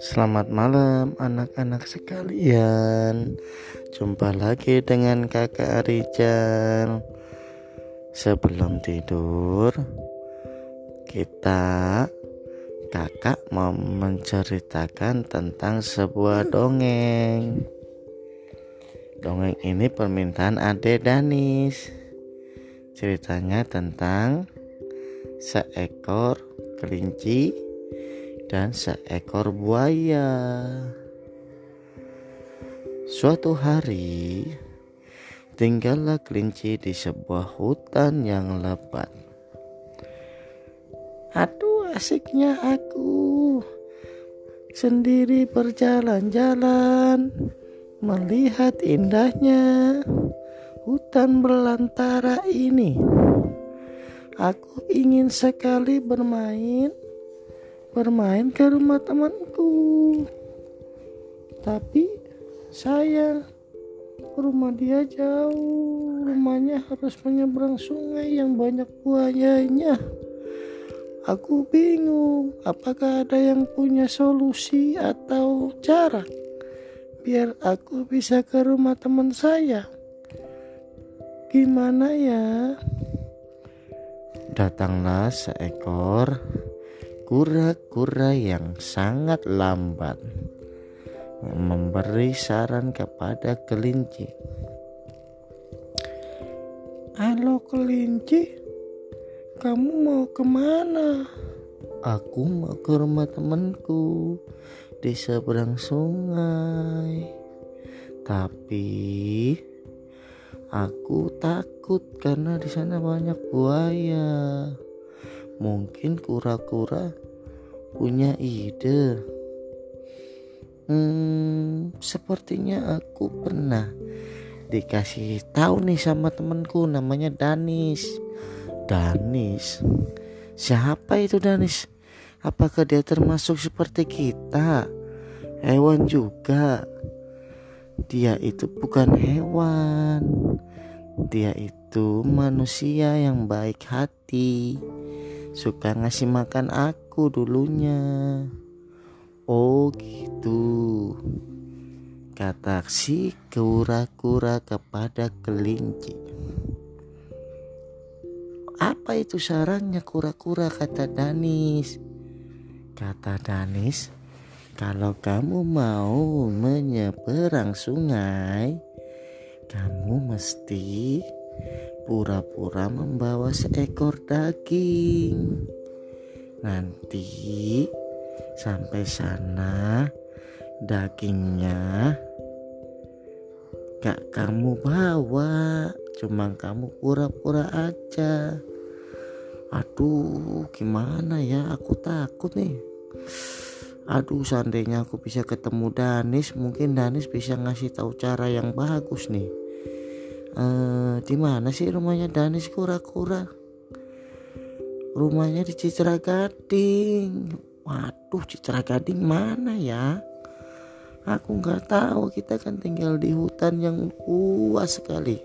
Selamat malam anak-anak sekalian. Jumpa lagi dengan kakak Rijal. Sebelum tidur Kita Kakak mau menceritakan tentang sebuah dongeng. Dongeng ini permintaan Ade Danis. Ceritanya tentang Seekor kelinci dan seekor buaya. Suatu hari, tinggallah kelinci di sebuah hutan yang lebat. Aduh, asiknya aku sendiri berjalan-jalan, melihat indahnya hutan belantara ini. Aku ingin sekali bermain bermain ke rumah temanku. Tapi saya rumah dia jauh. Rumahnya harus menyeberang sungai yang banyak buayanya aku bingung apakah ada yang punya solusi atau cara biar aku bisa ke rumah teman saya? Gimana ya? Datanglah seekor kura-kura yang sangat lambat memberi saran kepada kelinci. Halo kelinci, kamu mau ke mana? Aku mau ke rumah temanku di seberang sungai. Tapi aku takut karena di sana banyak buaya. Mungkin kura-kura punya ide. Hmm, sepertinya aku pernah dikasih tahu nih sama temanku namanya Danis. Danis. Siapa itu Danis? Apakah dia termasuk seperti kita? Hewan juga. Dia itu bukan hewan. Dia itu manusia yang baik hati suka ngasih makan aku dulunya. Oh gitu. Kata si kura-kura kepada kelinci. Apa itu sarannya kura-kura kata Danis? Kata Danis, kalau kamu mau menyeberang sungai, kamu mesti pura-pura membawa seekor daging. Nanti sampai sana dagingnya gak kamu bawa, cuma kamu pura-pura aja. Aduh, gimana ya? Aku takut nih. Aduh, seandainya aku bisa ketemu Danis, mungkin Danis bisa ngasih tahu cara yang bagus nih uh, di mana sih rumahnya? Danis kura-kura. Rumahnya di Citra Gading. Waduh Citra Gading mana ya? Aku nggak tahu. Kita kan tinggal di hutan yang luas sekali.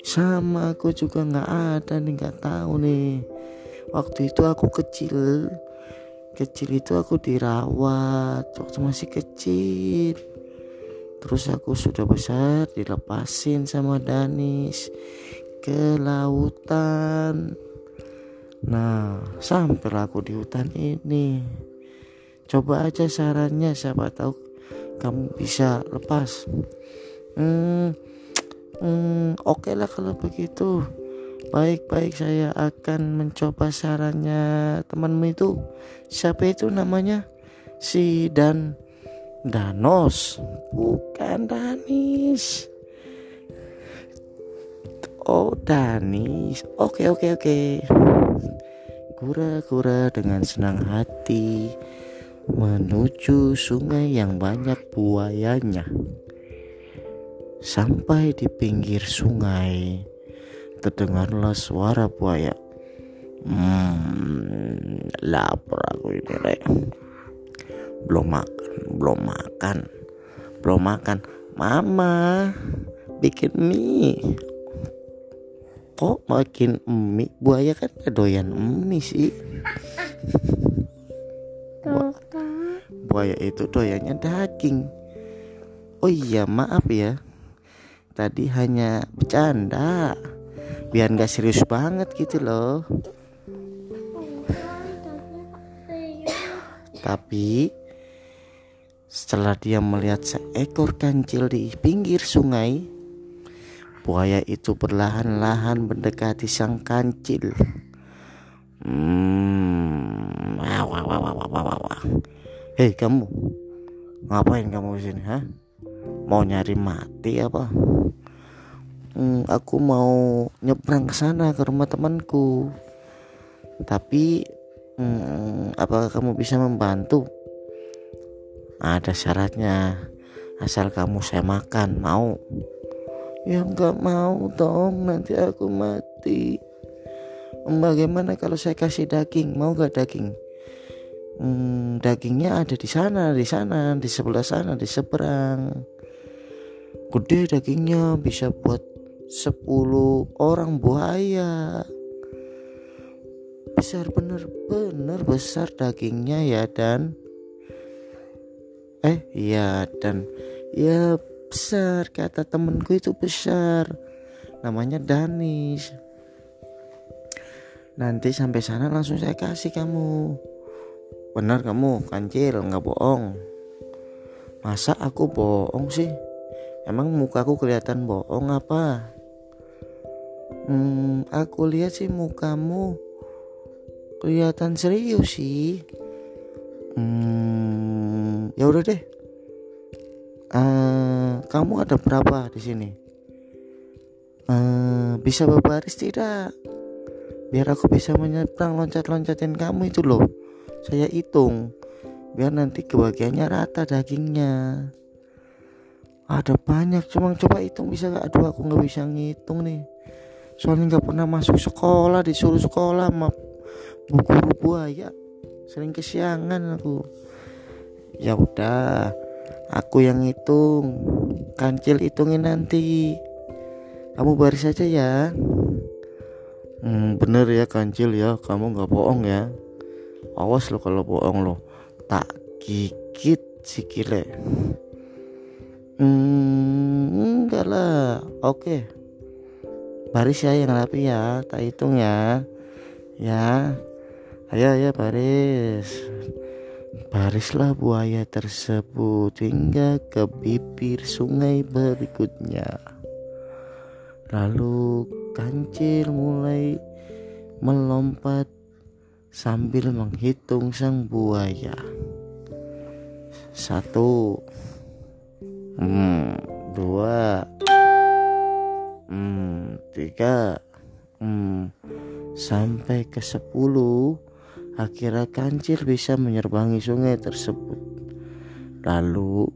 Sama aku juga nggak ada nih nggak tahu nih. Waktu itu aku kecil. Kecil itu aku dirawat waktu masih kecil Terus aku sudah besar dilepasin sama Danis ke lautan. Nah, sampai aku di hutan ini. Coba aja sarannya siapa tahu kamu bisa lepas. Hmm, hmm oke okay lah kalau begitu. Baik-baik saya akan mencoba sarannya temanmu itu. Siapa itu namanya? Si Dan Danos. Bukan Danis. Oh Danis. Oke oke oke. Kura-kura dengan senang hati Menuju sungai yang banyak buayanya. Sampai di pinggir sungai Terdengarlah suara buaya. Hmm, lapar aku ini rek. Belum makan belum makan. Belum makan. Mama bikin mie. Kok makin mie? Buaya kan doyan mie sih. Buaya itu doyannya daging. Oh iya maaf ya. Tadi hanya bercanda. Biar nggak serius banget gitu loh. Tapi setelah dia melihat seekor kancil di pinggir sungai buaya itu perlahan-lahan mendekati sang kancil. Hmm, wah, wah, wah, wah, wah, wah, wah. hei kamu ngapain kamu di sini hah? Mau nyari mati apa? Hmm, aku mau nyebrang ke sana ke rumah temanku. Tapi hmm, apakah kamu bisa membantu ada syaratnya. Asal kamu saya makan mau? Ya nggak mau dong. Nanti aku mati. Bagaimana kalau saya kasih daging? Mau gak daging? Hmm, dagingnya ada di sana di sana di sebelah sana di seberang. Gede dagingnya bisa buat 10 orang buaya. Besar bener-bener besar dagingnya ya dan eh iya dan ya besar. Kata temenku itu besar. Namanya Danis nanti sampai sana langsung saya kasih kamu. Benar kamu kancil nggak bohong. Masa aku bohong sih? Emang mukaku kelihatan bohong apa? Hmm, aku lihat sih mukamu kelihatan serius sih hmm, ya udah deh. Uh, kamu ada berapa di sini? Uh, bisa berbaris tidak? Biar aku bisa menyeberang loncat-loncatin kamu itu loh. Saya hitung. Biar nanti kebagiannya rata dagingnya. Ada banyak cuma coba hitung bisa gak aduh aku nggak bisa ngitung nih. Soalnya nggak pernah masuk sekolah disuruh sekolah sama bu guru buaya sering kesiangan aku. Ya udah aku yang hitung. Kancil hitungin nanti. Kamu baris aja ya. Hmm, bener ya kancil ya. Kamu nggak bohong ya. Awas lo kalau bohong lo tak gigit sikile. Hmm, enggak lah. Oke. Baris ya yang rapi ya. Tak hitung ya. Ya ayo ya baris Barislah buaya tersebut hingga ke bibir sungai berikutnya. Lalu kancil mulai melompat sambil menghitung sang buaya. Satu, hmm, dua, hmm, tiga, hmm, sampai ke sepuluh Akhirnya kancil bisa menyerbangi sungai tersebut. Lalu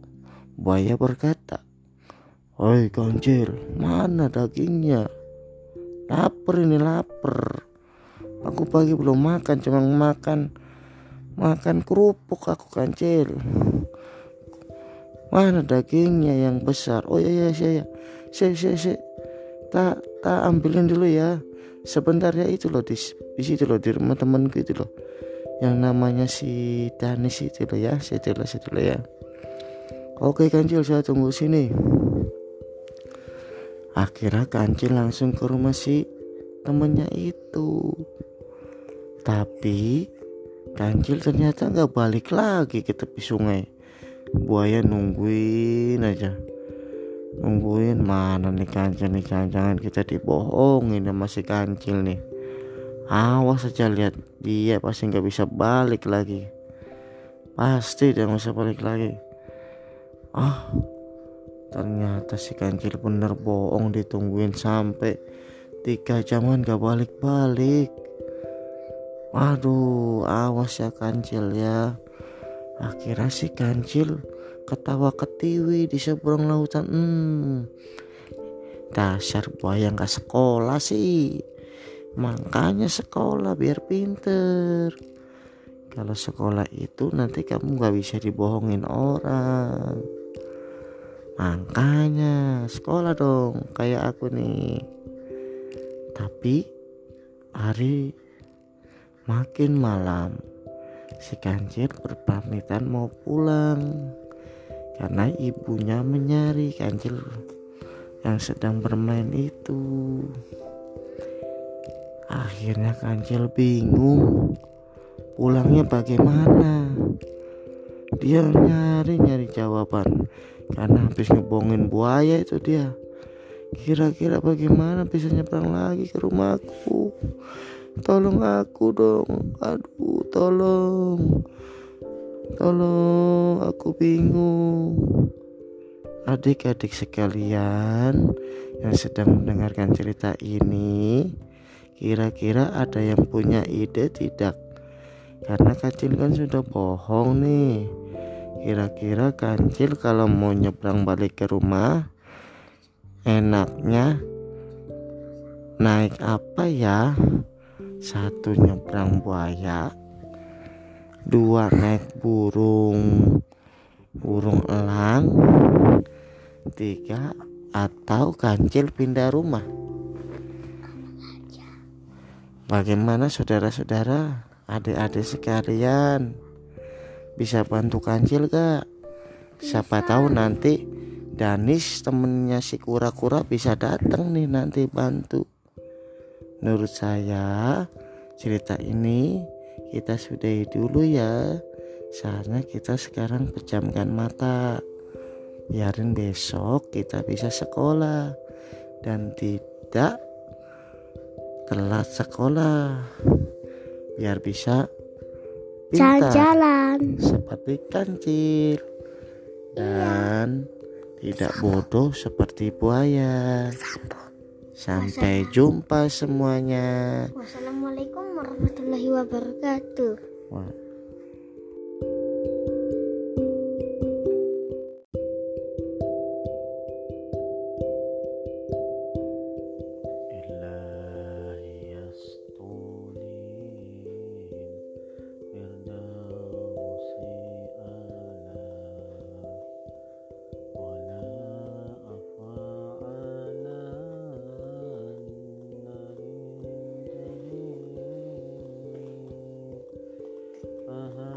buaya berkata, Oi kancil, mana dagingnya? Lapar ini lapar. Aku pagi belum makan, cuma makan makan kerupuk aku kancil. Mana dagingnya yang besar? Oh iya iya saya, saya saya saya tak tak ambilin dulu ya. Sebentar ya itu loh di, di situ loh di rumah temanku itu loh yang namanya si Danis itu loh ya saya tulis itu loh ya. Oke kancil saya tunggu sini. Akhirnya kancil langsung ke rumah si temennya itu. Tapi kancil ternyata nggak balik lagi ke tepi sungai. Buaya nungguin aja. Nungguin mana nih kancil nih? Jangan-jangan kita dibohongin sama si kancil nih awas saja lihat dia pasti nggak bisa balik lagi. Pasti dia bisa balik lagi. Ah ternyata si kancil bener bohong ditungguin sampai tiga jaman gak balik-balik. Waduh awas ya kancil ya. Akhirnya si kancil ketawa ketiwi di seberang lautan. Hmm dasar buaya nggak sekolah sih makanya sekolah biar pinter. Kalau sekolah itu nanti kamu gak bisa dibohongin orang. Makanya sekolah dong kayak aku nih. Tapi hari makin malam. Si kancil berpamitan mau pulang. Karena ibunya menyari kancil yang sedang bermain itu akhirnya kancil bingung pulangnya bagaimana? Dia nyari nyari jawaban. Karena habis ngebohongin buaya itu dia. Kira-kira bagaimana bisa nyebrang lagi ke rumahku? Tolong aku dong. Aduh tolong. Tolong aku bingung. Adik-adik sekalian yang sedang mendengarkan cerita ini kira-kira ada yang punya ide tidak? Karena kancil kan sudah bohong nih. Kira-kira kancil kalau mau nyebrang balik ke rumah enaknya naik apa ya? Satu nyebrang buaya dua naik burung burung elang tiga atau kancil pindah rumah bagaimana saudara-saudara adik-adik sekalian? Bisa bantu kancil gak siapa tahu nanti Danis temennya si kura-kura bisa datang nih nanti bantu. Menurut saya cerita ini kita sudahi dulu ya. Saatnya kita sekarang pejamkan mata. Biarin besok kita bisa sekolah. Dan tidak telat sekolah. Biar bisa jalan-jalan. seperti kancil. Dan tidak bodoh seperti buaya. Sampai jumpa semuanya. Wassalamualaikum warahmatullahi wabarakatuh. Wah. 嗯哼。